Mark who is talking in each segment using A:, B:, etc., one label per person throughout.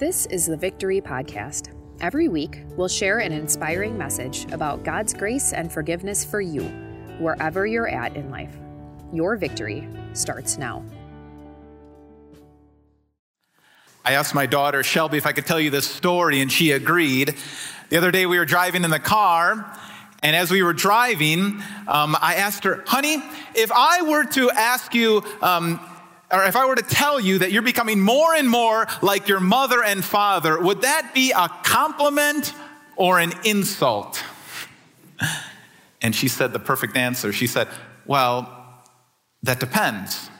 A: This is the Victory Podcast. Every week, we'll share an inspiring message about God's grace and forgiveness for you, wherever you're at in life. Your victory starts now.
B: I asked my daughter, Shelby, if I could tell you this story, and she agreed. The other day, we were driving in the car, and as we were driving, um, I asked her, honey, if I were to ask you, um, or if I were to tell you that you're becoming more and more like your mother and father, would that be a compliment or an insult? And she said the perfect answer. She said, Well, that depends.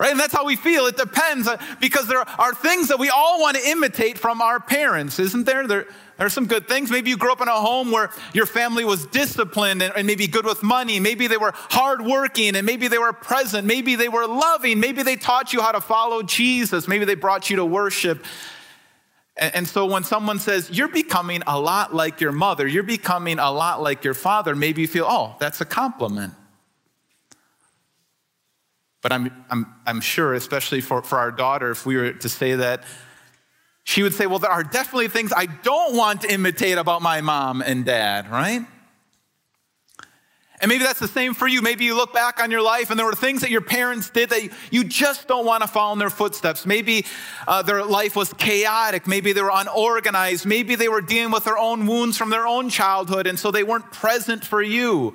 B: Right? And that's how we feel. It depends uh, because there are things that we all want to imitate from our parents, isn't there? There, there are some good things. Maybe you grew up in a home where your family was disciplined and, and maybe good with money. Maybe they were hardworking and maybe they were present. Maybe they were loving. Maybe they taught you how to follow Jesus. Maybe they brought you to worship. And, and so when someone says, You're becoming a lot like your mother, you're becoming a lot like your father, maybe you feel, Oh, that's a compliment. But I'm, I'm, I'm sure, especially for, for our daughter, if we were to say that, she would say, Well, there are definitely things I don't want to imitate about my mom and dad, right? And maybe that's the same for you. Maybe you look back on your life and there were things that your parents did that you just don't want to follow in their footsteps. Maybe uh, their life was chaotic. Maybe they were unorganized. Maybe they were dealing with their own wounds from their own childhood, and so they weren't present for you.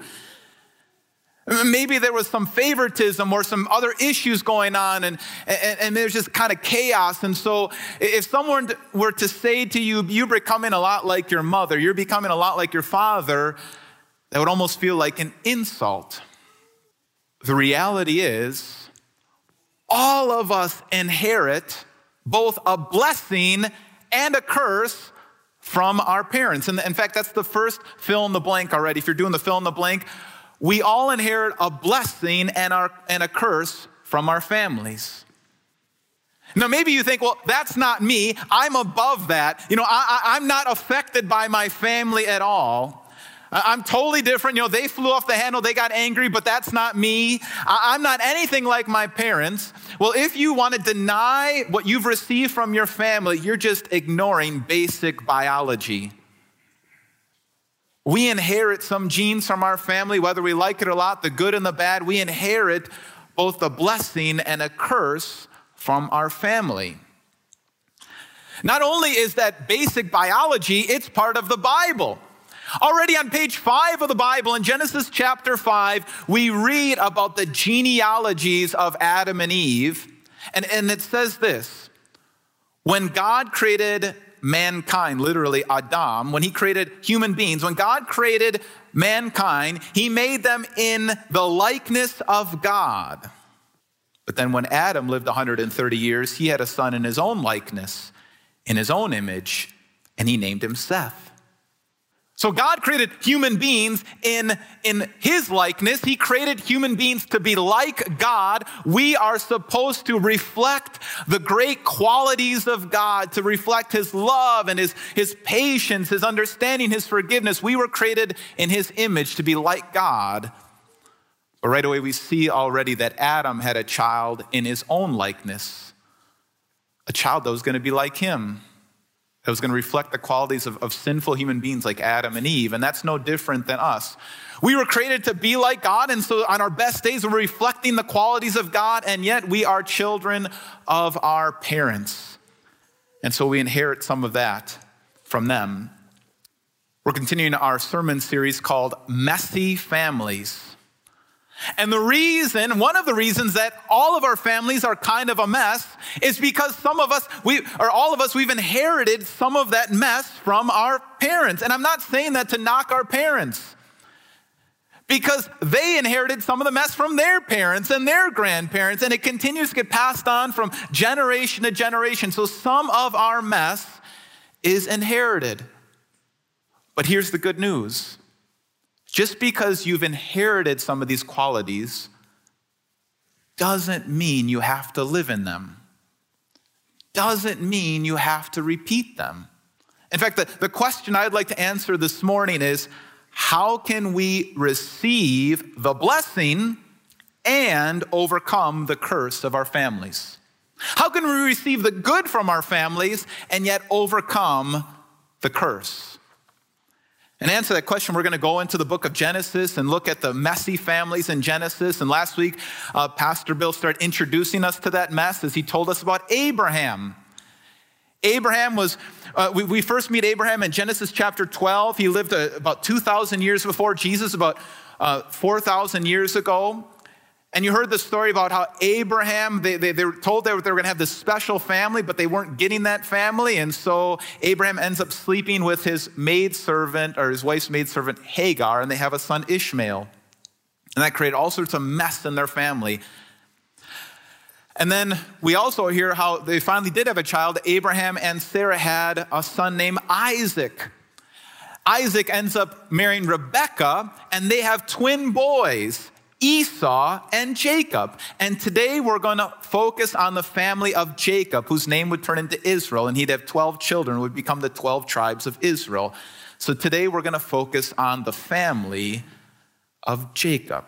B: Maybe there was some favoritism or some other issues going on, and, and, and, there's just kind of chaos. And so, if someone were to say to you, You're becoming a lot like your mother, you're becoming a lot like your father, that would almost feel like an insult. The reality is, all of us inherit both a blessing and a curse from our parents. And in fact, that's the first fill in the blank already. If you're doing the fill in the blank, we all inherit a blessing and, our, and a curse from our families. Now, maybe you think, well, that's not me. I'm above that. You know, I, am not affected by my family at all. I'm totally different. You know, they flew off the handle, they got angry, but that's not me. I'm not anything like my parents. Well, if you want to deny what you've received from your family, you're just ignoring basic biology. We inherit some genes from our family, whether we like it or not, the good and the bad. We inherit both a blessing and a curse from our family. Not only is that basic biology, it's part of the Bible. Already on page five of the Bible, in Genesis chapter five, we read about the genealogies of Adam and Eve. And, and it says this When God created mankind, literally Adam, when he created human beings, when God created mankind, he made them in the likeness of God. But then when Adam lived 130 years, he had a son in his own likeness, in his own image, and he named him Seth. So God created human beings in, in his likeness. He created human beings to be like God. We are supposed to reflect the great qualities of God, to reflect his love and his, his patience, his understanding, his forgiveness. We were created in his image to be like God. But right away, we see already that Adam had a child in his own likeness, a child that was going to be like him that was going to reflect the qualities of, of sinful human beings like Adam and Eve. And that's no different than us. We were created to be like God, and so on our best days, we're reflecting the qualities of God, and yet we are children of our parents. And so we inherit some of that from them. We're continuing our sermon series called Messy Families. And the reason, one of the reasons that all of our families are kind of a mess is because some of us, we, or all of us, we've inherited some of that mess from our parents. And I'm not saying that to knock our parents because they inherited some of the mess from their parents and their grandparents, and it continues to get passed on from generation to generation. So some of our mess is inherited. But here's the good news just because you've inherited some of these qualities doesn't mean you have to live in them, doesn't mean you have to repeat them. In fact, the, the question I'd like to answer this morning is how can we receive the blessing and overcome the curse of our families? How can we receive the good from our families and yet overcome the curse? And answer that question, we're going to go into the book of Genesis and look at the messy families in Genesis. And last week, uh, Pastor Bill started introducing us to that mess as he told us about Abraham. Abraham was, uh, we, we, first meet Abraham in Genesis chapter 12. He lived uh, about 2,000 years before Jesus, about uh, 4,000 years ago. And you heard the story about how Abraham, they, they, they were told they were, they were going to have this special family, but they weren't getting that family. And so Abraham ends up sleeping with his maidservant or his wife's maidservant Hagar, and they have a son Ishmael. And that created all sorts of mess in their family. And then we also hear how they finally did have a child. Abraham and Sarah had a son named Isaac. Isaac ends up marrying Rebekah, and they have twin boys. Esau and Jacob. And today we're going to focus on the family of Jacob, whose name would turn into Israel, and he'd have 12 children, would become the 12 tribes of Israel. So today we're going to focus on the family of Jacob.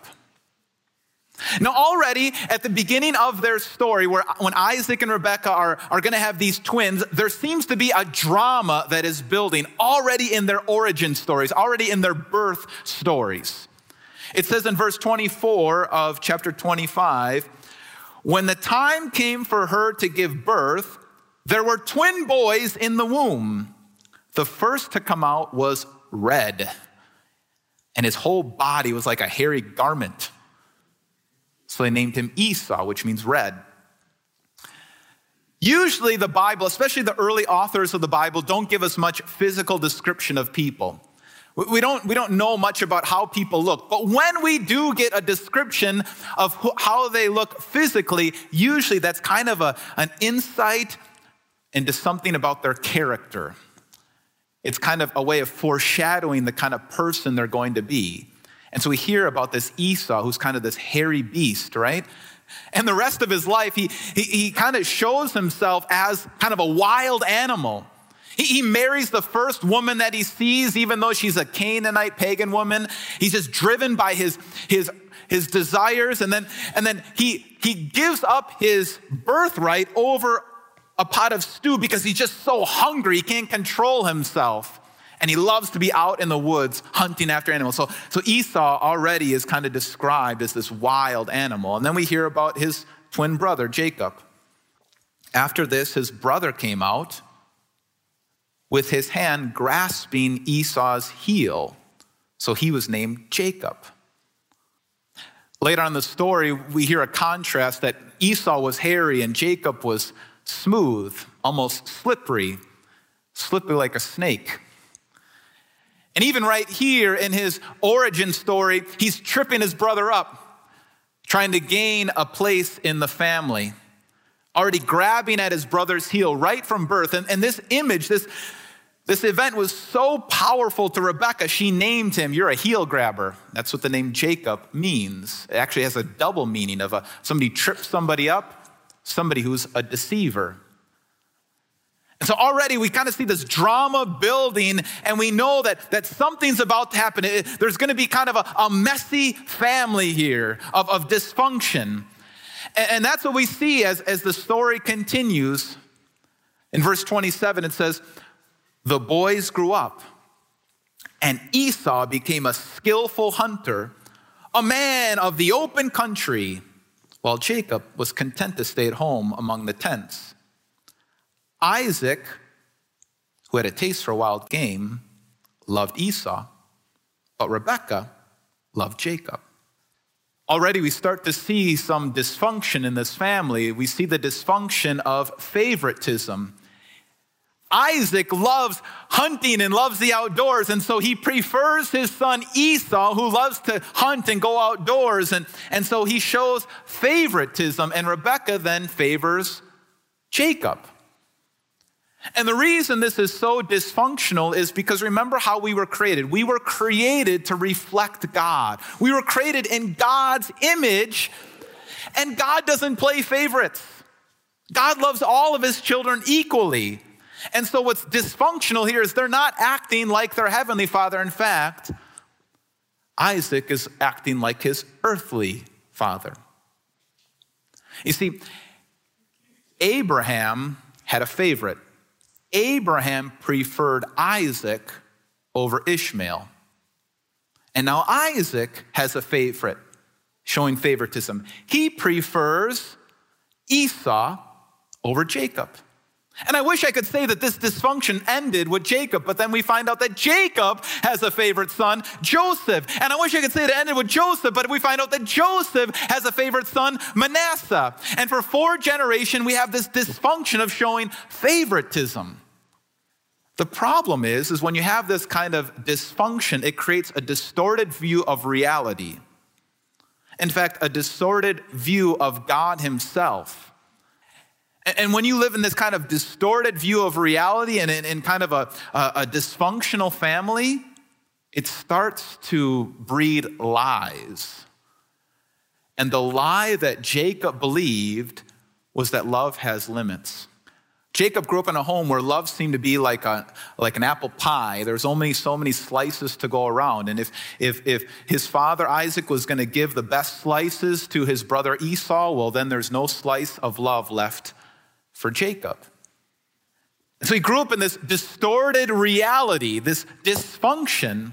B: Now, already at the beginning of their story, where when Isaac and Rebekah are, are going to have these twins, there seems to be a drama that is building already in their origin stories, already in their birth stories. It says in verse 24 of chapter 25 when the time came for her to give birth, there were twin boys in the womb. The first to come out was red, and his whole body was like a hairy garment. So they named him Esau, which means red. Usually, the Bible, especially the early authors of the Bible, don't give us much physical description of people. We don't, we don't know much about how people look, but when we do get a description of how they look physically, usually that's kind of a, an insight into something about their character. It's kind of a way of foreshadowing the kind of person they're going to be. And so we hear about this Esau, who's kind of this hairy beast, right? And the rest of his life, he, he, he kind of shows himself as kind of a wild animal. He, he marries the first woman that he sees, even though she's a Canaanite pagan woman. He's just driven by his, his, his desires. And then, and then he, he gives up his birthright over a pot of stew because he's just so hungry, he can't control himself. And he loves to be out in the woods hunting after animals. So, so Esau already is kind of described as this wild animal. And then we hear about his twin brother, Jacob. After this, his brother came out with his hand grasping Esau's heel. So he was named Jacob. Later on the story, we hear a contrast that Esau was hairy and Jacob was smooth, almost slippery, slippery like a snake. And even right here in his origin story, he's tripping his brother up, trying to gain a place in the family, already grabbing at his brother's heel right from birth. And, and this image, this, this event was so powerful to Rebecca, she named him, You're a heel grabber. That's what the name Jacob means. It actually has a double meaning of a, somebody trips somebody up, somebody who's a deceiver. And so already we kind of see this drama building, and we know that, that something's about to happen. It, there's going to be kind of a, a messy family here of, of dysfunction. And, and that's what we see as, as the story continues. In verse 27, it says, the boys grew up, and Esau became a skillful hunter, a man of the open country, while Jacob was content to stay at home among the tents. Isaac, who had a taste for wild game, loved Esau, but Rebekah loved Jacob. Already we start to see some dysfunction in this family. We see the dysfunction of favoritism. Isaac loves hunting and loves the outdoors, and so he prefers his son Esau, who loves to hunt and go outdoors. And, and so he shows favoritism, and Rebekah then favors Jacob. And the reason this is so dysfunctional is because remember how we were created. We were created to reflect God, we were created in God's image, and God doesn't play favorites. God loves all of his children equally. And so, what's dysfunctional here is they're not acting like their heavenly father. In fact, Isaac is acting like his earthly father. You see, Abraham had a favorite. Abraham preferred Isaac over Ishmael. And now Isaac has a favorite, showing favoritism. He prefers Esau over Jacob. And I wish I could say that this dysfunction ended with Jacob, but then we find out that Jacob has a favorite son, Joseph. And I wish I could say it ended with Joseph, but we find out that Joseph has a favorite son, Manasseh. And for four generations, we have this dysfunction of showing favoritism. The problem is, is when you have this kind of dysfunction, it creates a distorted view of reality. In fact, a distorted view of God Himself. And when you live in this kind of distorted view of reality and in, in kind of a, a, a dysfunctional family, it starts to breed lies. And the lie that Jacob believed was that love has limits. Jacob grew up in a home where love seemed to be like, a, like an apple pie. There's only so many slices to go around. And if, if, if his father Isaac was going to give the best slices to his brother Esau, well, then there's no slice of love left for Jacob. So he grew up in this distorted reality, this dysfunction.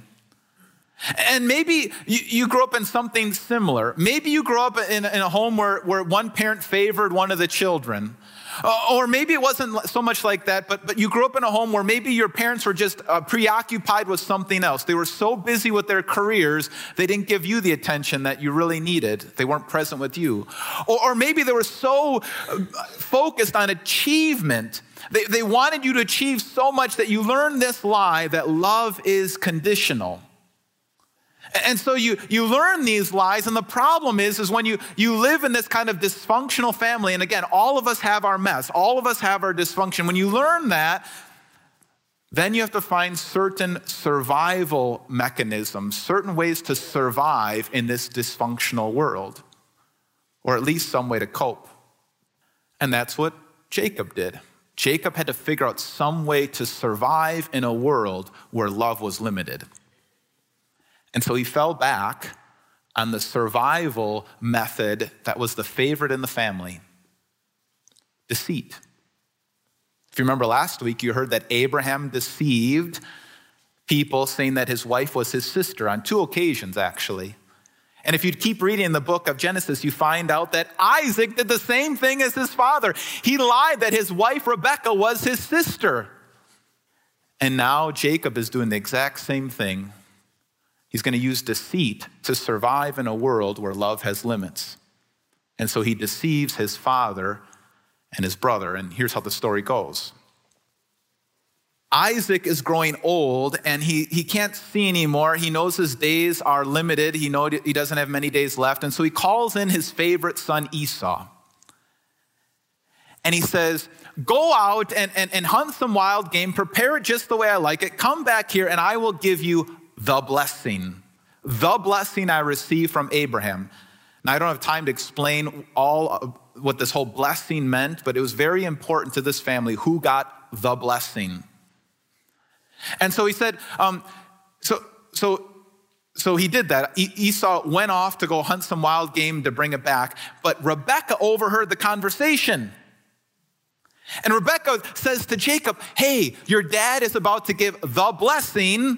B: And maybe you, you grew up in something similar. Maybe you grew up in, in a home where, where one parent favored one of the children. Uh, or maybe it wasn't so much like that, but, but you grew up in a home where maybe your parents were just uh, preoccupied with something else. They were so busy with their careers, they didn't give you the attention that you really needed. They weren't present with you. Or, or maybe they were so uh, focused on achievement. They, they wanted you to achieve so much that you learned this lie that love is conditional. And so you, you learn these lies, and the problem is, is when you, you live in this kind of dysfunctional family, and again, all of us have our mess, all of us have our dysfunction. When you learn that, then you have to find certain survival mechanisms, certain ways to survive in this dysfunctional world, or at least some way to cope. And that's what Jacob did. Jacob had to figure out some way to survive in a world where love was limited. And so he fell back on the survival method that was the favorite in the family deceit. If you remember last week, you heard that Abraham deceived people, saying that his wife was his sister on two occasions, actually. And if you keep reading the book of Genesis, you find out that Isaac did the same thing as his father. He lied that his wife Rebekah was his sister. And now Jacob is doing the exact same thing He's going to use deceit to survive in a world where love has limits. And so he deceives his father and his brother. And here's how the story goes Isaac is growing old and he, he can't see anymore. He knows his days are limited. He knows he doesn't have many days left. And so he calls in his favorite son, Esau. And he says, Go out and, and, and hunt some wild game, prepare it just the way I like it. Come back here and I will give you the blessing, the blessing I received from Abraham. Now, I don't have time to explain all what this whole blessing meant, but it was very important to this family who got the blessing. And so he said, um, so, so, so he did that. Esau went off to go hunt some wild game to bring it back, but Rebecca overheard the conversation. And Rebecca says to Jacob, Hey, your dad is about to give the blessing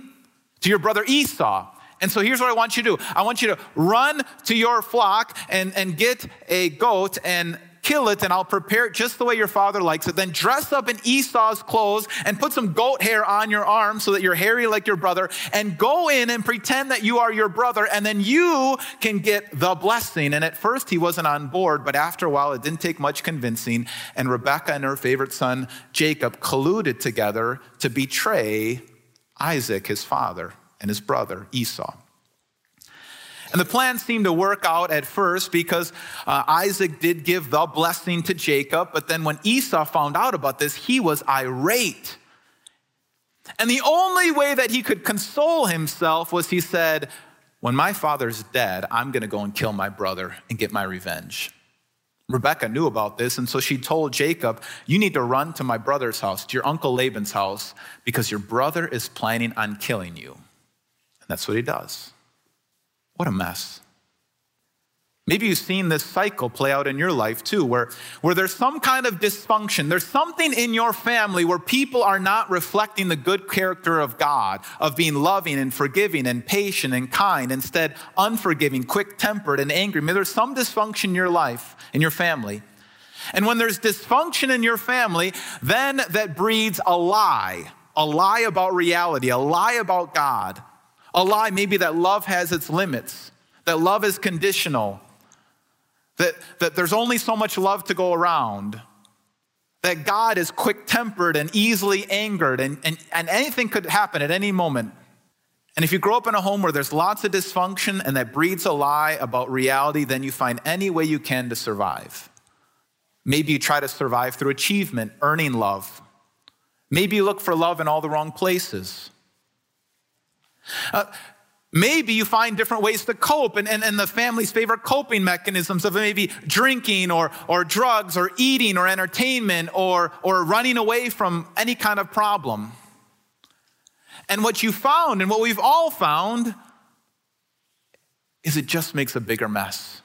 B: to your brother Esau. And so here's what I want you to do I want you to run to your flock and, and get a goat and kill it, and I'll prepare it just the way your father likes it. Then dress up in Esau's clothes and put some goat hair on your arm so that you're hairy like your brother, and go in and pretend that you are your brother, and then you can get the blessing. And at first, he wasn't on board, but after a while, it didn't take much convincing, and Rebecca and her favorite son, Jacob, colluded together to betray Isaac, his father, and his brother, Esau. And the plan seemed to work out at first because uh, Isaac did give the blessing to Jacob, but then when Esau found out about this, he was irate. And the only way that he could console himself was he said, When my father's dead, I'm going to go and kill my brother and get my revenge. Rebecca knew about this, and so she told Jacob, You need to run to my brother's house, to your uncle Laban's house, because your brother is planning on killing you. And that's what he does. What a mess. Maybe you've seen this cycle play out in your life too, where, where there's some kind of dysfunction. There's something in your family where people are not reflecting the good character of God, of being loving and forgiving and patient and kind, instead, unforgiving, quick tempered, and angry. Maybe there's some dysfunction in your life, in your family. And when there's dysfunction in your family, then that breeds a lie, a lie about reality, a lie about God, a lie maybe that love has its limits, that love is conditional that, that there's only so much love to go around, that God is quick tempered and easily angered, and, and, and anything could happen at any moment. And if you grow up in a home where there's lots of dysfunction and that breeds a lie about reality, then you find any way you can to survive. Maybe you try to survive through achievement, earning love. Maybe you look for love in all the wrong places. Uh, Maybe you find different ways to cope, and, and, and, the family's favorite coping mechanisms of maybe drinking or, or drugs or eating or entertainment or, or running away from any kind of problem. And what you found, and what we've all found, is it just makes a bigger mess.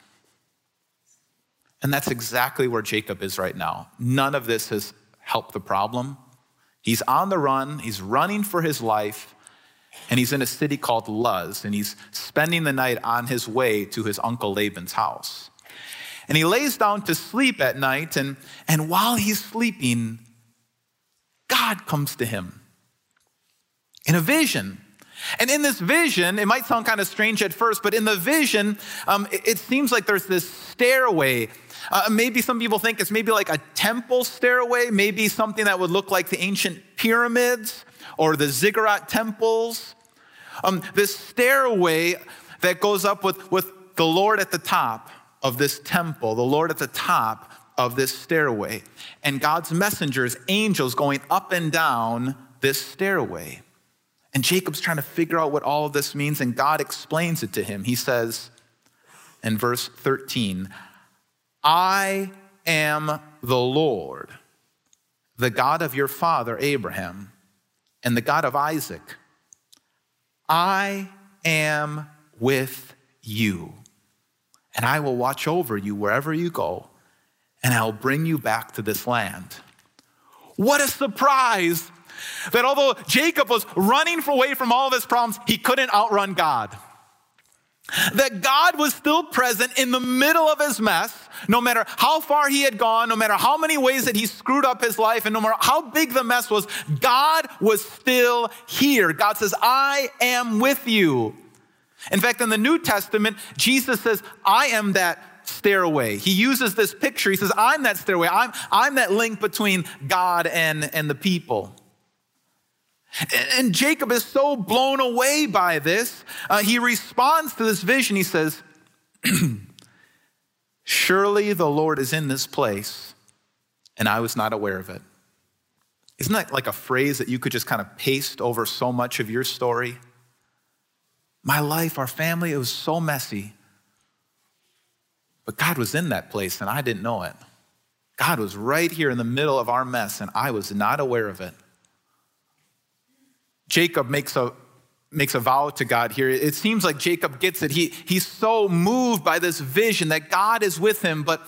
B: And that's exactly where Jacob is right now. None of this has helped the problem. He's on the run, he's running for his life and he's in a city called Luz, and he's spending the night on his way to his uncle Laban's house. And he lays down to sleep at night, and, and while he's sleeping, God comes to him in a vision. And in this vision, it might sound kind of strange at first, but in the vision, um, it, it, seems like there's this stairway. Uh, maybe some people think it's maybe like a temple stairway, maybe something that would look like the ancient pyramids or the ziggurat temples. Um, this stairway that goes up with, with the Lord at the top of this temple, the Lord at the top of this stairway, and God's messengers, angels going up and down this stairway. And Jacob's trying to figure out what all of this means, and God explains it to him. He says in verse 13, I am the Lord, the God of your father Abraham and the God of Isaac. I am with you, and I will watch over you wherever you go, and I'll bring you back to this land. What a surprise that although Jacob was running away from all of his problems, he couldn't outrun God. That God was still present in the middle of his mess, no matter how far he had gone, no matter how many ways that he screwed up his life, and no matter how big the mess was, God was still here. God says, I am with you. In fact, in the New Testament, Jesus says, I am that stairway. He uses this picture. He says, I'm that stairway. I'm, I'm that link between God and, and the people. And Jacob is so blown away by this. Uh, he responds to this vision. He says, Surely the Lord is in this place, and I was not aware of it. Isn't that like a phrase that you could just kind of paste over so much of your story? My life, our family, it was so messy. But God was in that place, and I didn't know it. God was right here in the middle of our mess, and I was not aware of it. Jacob makes a, makes a vow to God here. It seems like Jacob gets it. He, he's so moved by this vision that God is with him, but,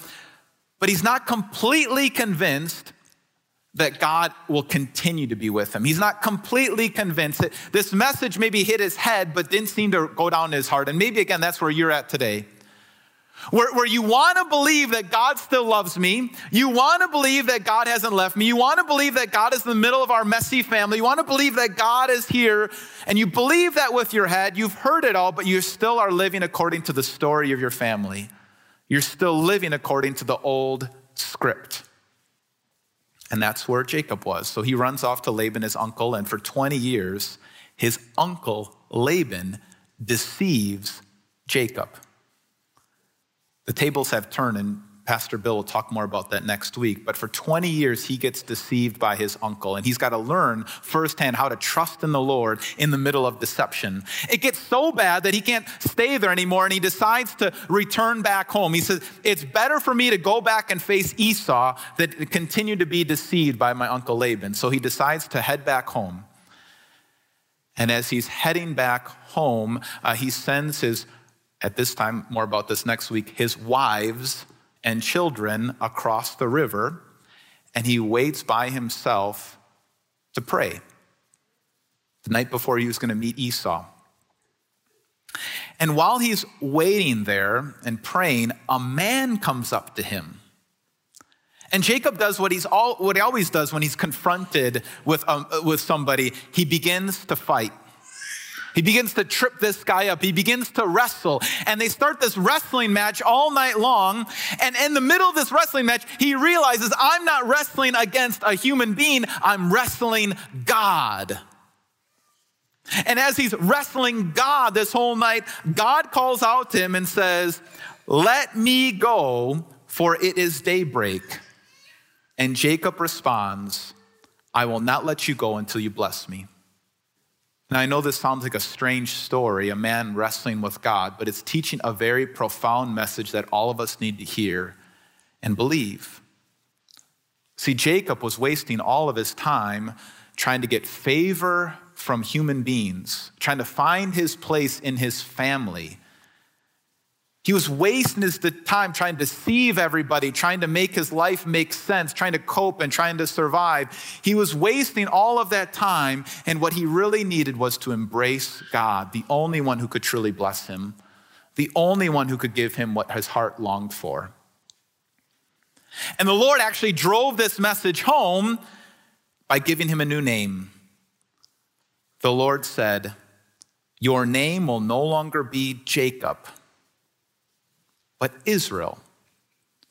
B: but he's not completely convinced that God will continue to be with him. He's not completely convinced that this message maybe hit his head, but didn't seem to go down his heart. And maybe again, that's where you're at today where, where you want to believe that God still loves me. You want to believe that God hasn't left me. You want to believe that God is in the middle of our messy family. You want to believe that God is here. And you believe that with your head. You've heard it all, but you still are living according to the story of your family. You're still living according to the old script. And that's where Jacob was. So he runs off to Laban, his uncle, and for 20 years, his uncle Laban deceives Jacob. The tables have turned, and Pastor Bill will talk more about that next week. But for 20 years, he gets deceived by his uncle, and he's got to learn firsthand how to trust in the Lord in the middle of deception. It gets so bad that he can't stay there anymore, and he decides to return back home. He says, It's better for me to go back and face Esau than to continue to be deceived by my uncle Laban. So he decides to head back home. And as he's heading back home, uh, he sends his at this time, more about this next week, his wives and children across the river, and he waits by himself to pray the night before he was going to meet Esau. And while he's waiting there and praying, a man comes up to him. And Jacob does what, he's all, what he always does when he's confronted with, um, with somebody. He begins to fight. He begins to trip this guy up. He begins to wrestle. And they start this wrestling match all night long. And in the middle of this wrestling match, he realizes I'm not wrestling against a human being, I'm wrestling God. And as he's wrestling God this whole night, God calls out to him and says, Let me go, for it is daybreak. And Jacob responds, I will not let you go until you bless me. Now, I know this sounds like a strange story, a man wrestling with God, but it's teaching a very profound message that all of us need to hear and believe. See, Jacob was wasting all of his time trying to get favor from human beings, trying to find his place in his family. He was wasting his time trying to deceive everybody, trying to make his life make sense, trying to cope and trying to survive. He was wasting all of that time, and what he really needed was to embrace God, the only one who could truly bless him, the only one who could give him what his heart longed for. And the Lord actually drove this message home by giving him a new name the Lord said, Your name will no longer be Jacob, but Israel,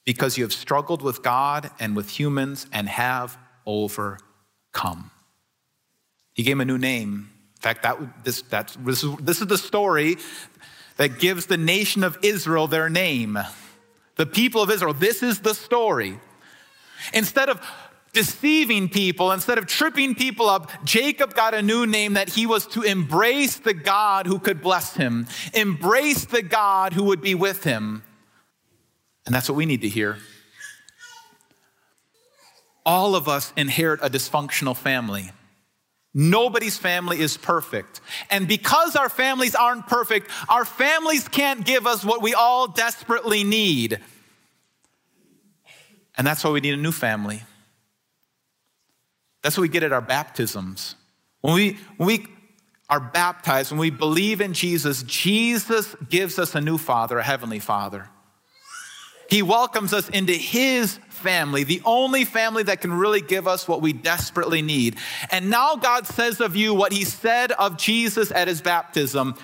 B: because you have struggled with God and with humans and have overcome. He gave him a new name. In fact, that, this, this is the story that gives the nation of Israel their name. The people of Israel, this is the story. Instead of deceiving people, instead of tripping people up, Jacob got a new name that he was to embrace the God who could bless him, embrace the God who would be with him. And that's what we need to hear. All of us inherit a dysfunctional family. Nobody's family is perfect. And because our families aren't perfect, our families can't give us what we all desperately need. And that's why we need a new family. That's what we get at our baptisms. When we, when we are baptized, when we believe in Jesus, Jesus gives us a new father, a heavenly father. He welcomes us into his family, the only family that can really give us what we desperately need. And now God says of you what he said of Jesus at his baptism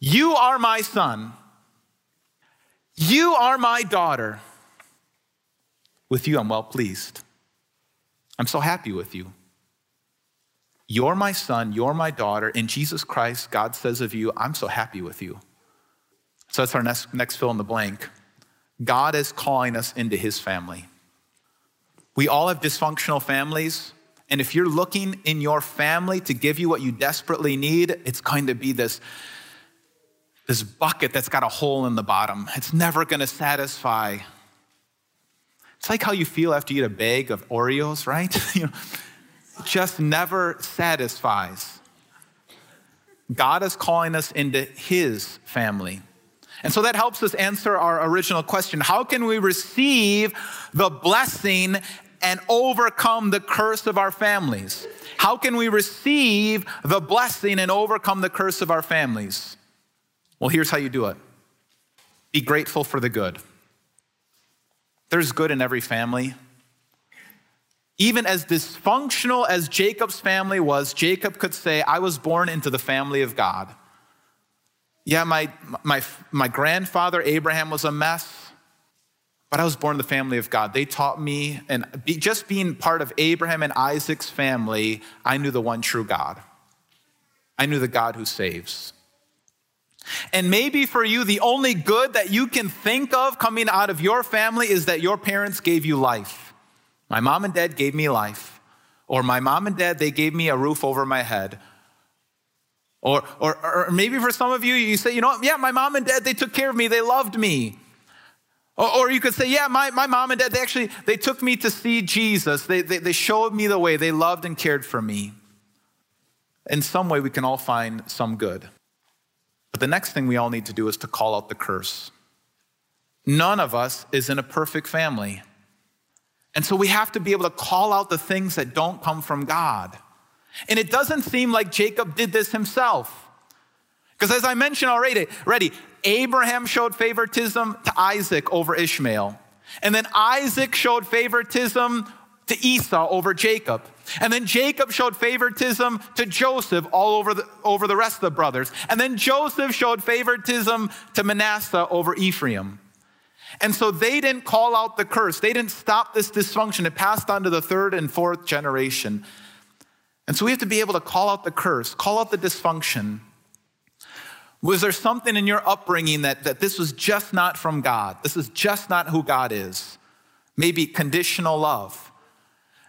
B: You are my son. You are my daughter. With you, I'm well pleased. I'm so happy with you. You're my son, you're my daughter. In Jesus Christ, God says of you, I'm so happy with you. So that's our next, next fill in the blank. God is calling us into his family. We all have dysfunctional families. And if you're looking in your family to give you what you desperately need, it's going to be this, this bucket that's got a hole in the bottom. It's never going to satisfy. It's like how you feel after you eat a bag of Oreos, right? you know, it just never satisfies. God is calling us into His family. And so that helps us answer our original question How can we receive the blessing and overcome the curse of our families? How can we receive the blessing and overcome the curse of our families? Well, here's how you do it be grateful for the good. There's good in every family. Even as dysfunctional as Jacob's family was, Jacob could say, I was born into the family of God. Yeah, my, my, my grandfather Abraham was a mess, but I was born in the family of God. They taught me, and just being part of Abraham and Isaac's family, I knew the one true God. I knew the God who saves. And maybe for you, the only good that you can think of coming out of your family is that your parents gave you life. My mom and dad gave me life. Or my mom and dad, they gave me a roof over my head. Or, or, or maybe for some of you, you say, you know? Yeah, my mom and dad, they took care of me. They loved me. Or, or you could say, yeah, my, my mom and dad, they actually, they took me to see Jesus. They, they, they showed me the way. They loved and cared for me. In some way, we can all find some good. But the next thing we all need to do is to call out the curse. None of us is in a perfect family. And so we have to be able to call out the things that don't come from God. And it doesn't seem like Jacob did this himself. Because as I mentioned already, already, Abraham showed favoritism to Isaac over Ishmael. And then Isaac showed favoritism to Esau over Jacob. And then Jacob showed favoritism to Joseph all over the, over the rest of the brothers. And then Joseph showed favoritism to Manasseh over Ephraim. And so they didn't call out the curse. They didn't stop this dysfunction. It passed on to the third and fourth generation. And so we have to be able to call out the curse, call out the dysfunction. Was there something in your upbringing that, that this was just not from God? This is just not who God is? Maybe conditional love.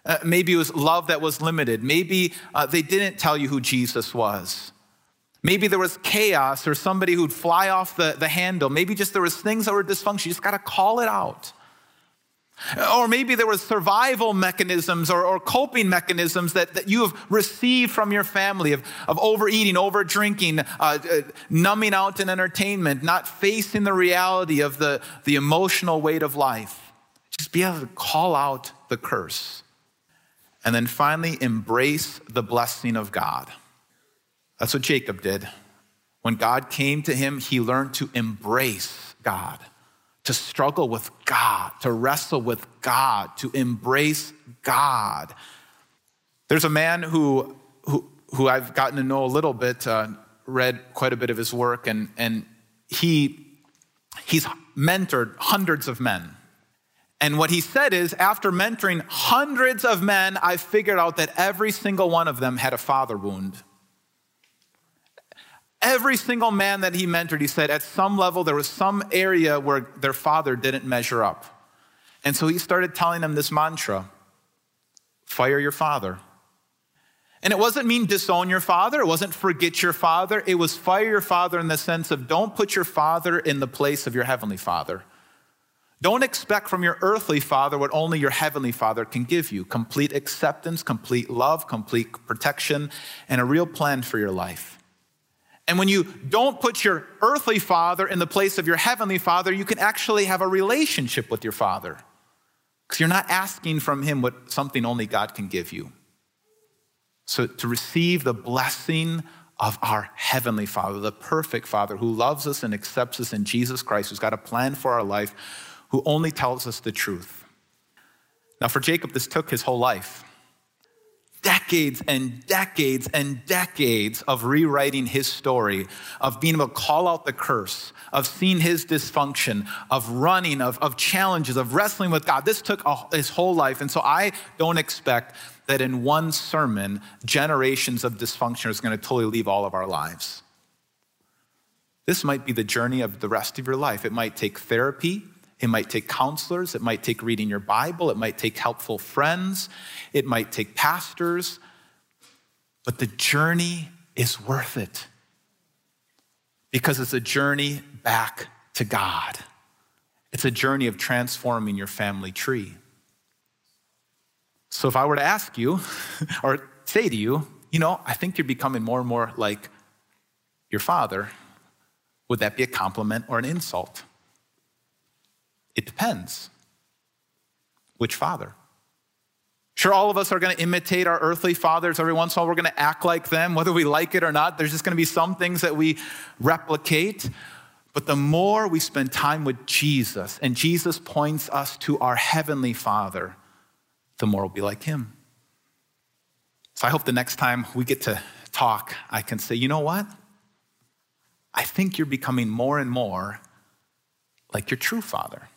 B: Uh, maybe it was love that was limited. Maybe uh, they didn't tell you who Jesus was. Maybe there was chaos or somebody who'd fly off the, the handle. Maybe just there was things that were dysfunction. You just got to call it out. Or maybe there was survival mechanisms or, or coping mechanisms that, that you have received from your family of, of overeating, over drinking, uh, uh, numbing out in entertainment, not facing the reality of the, the emotional weight of life. Just be able to call out the curse. And then finally, embrace the blessing of God. That's what Jacob did. When God came to him, he learned to embrace God, to struggle with God, to wrestle with God, to embrace God. There's a man who, who, who I've gotten to know a little bit, uh, read quite a bit of his work, and, and he, he's mentored hundreds of men. And what he said is, after mentoring hundreds of men, I figured out that every single one of them had a father wound. Every single man that he mentored, he said, at some level, there was some area where their father didn't measure up. And so he started telling them this mantra fire your father. And it wasn't mean disown your father, it wasn't forget your father. It was fire your father in the sense of don't put your father in the place of your heavenly father. Don't expect from your earthly father what only your heavenly father can give you complete acceptance, complete love, complete protection, and a real plan for your life. And when you don't put your earthly father in the place of your heavenly father, you can actually have a relationship with your father. Because you're not asking from him what something only God can give you. So to receive the blessing of our heavenly father, the perfect father who loves us and accepts us in Jesus Christ, who's got a plan for our life, who only tells us the truth. Now, for Jacob, this took his whole life decades and decades and decades of rewriting his story, of being able to call out the curse, of seeing his dysfunction, of running, of, of challenges, of wrestling with God. This took his whole life. And so I don't expect that in one sermon, generations of dysfunction is going to totally leave all of our lives. This might be the journey of the rest of your life. It might take therapy. It might take counselors, it might take reading your Bible, it might take helpful friends, it might take pastors, but the journey is worth it because it's a journey back to God. It's a journey of transforming your family tree. So if I were to ask you or say to you, you know, I think you're becoming more and more like your father, would that be a compliment or an insult? It depends. Which father? Sure, all of us are going to imitate our earthly fathers. Every once in a while, we're going to act like them, whether we like it or not. There's just going to be some things that we replicate. But the more we spend time with Jesus, and Jesus points us to our heavenly Father, the more we'll be like Him. So I hope the next time we get to talk, I can say, you know what? I think you're becoming more and more like your true Father.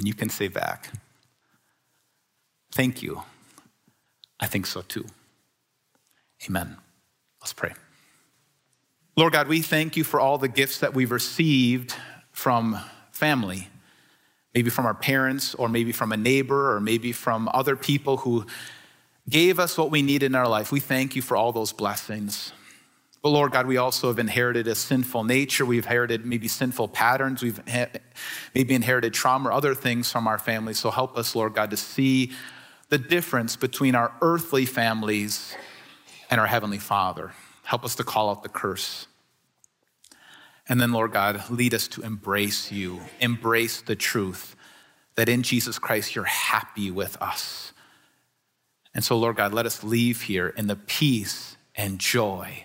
B: And you can say back, Thank you. I think so too. Amen. Let's pray. Lord God, we thank you for all the gifts that we've received from family, maybe from our parents, or maybe from a neighbor, or maybe from other people who gave us what we need in our life. We thank you for all those blessings. But Lord God, we also have inherited a sinful nature. We've inherited maybe sinful patterns. We've maybe inherited trauma or other things from our families. So help us, Lord God, to see the difference between our earthly families and our Heavenly Father. Help us to call out the curse. And then, Lord God, lead us to embrace you, embrace the truth that in Jesus Christ you're happy with us. And so, Lord God, let us leave here in the peace and joy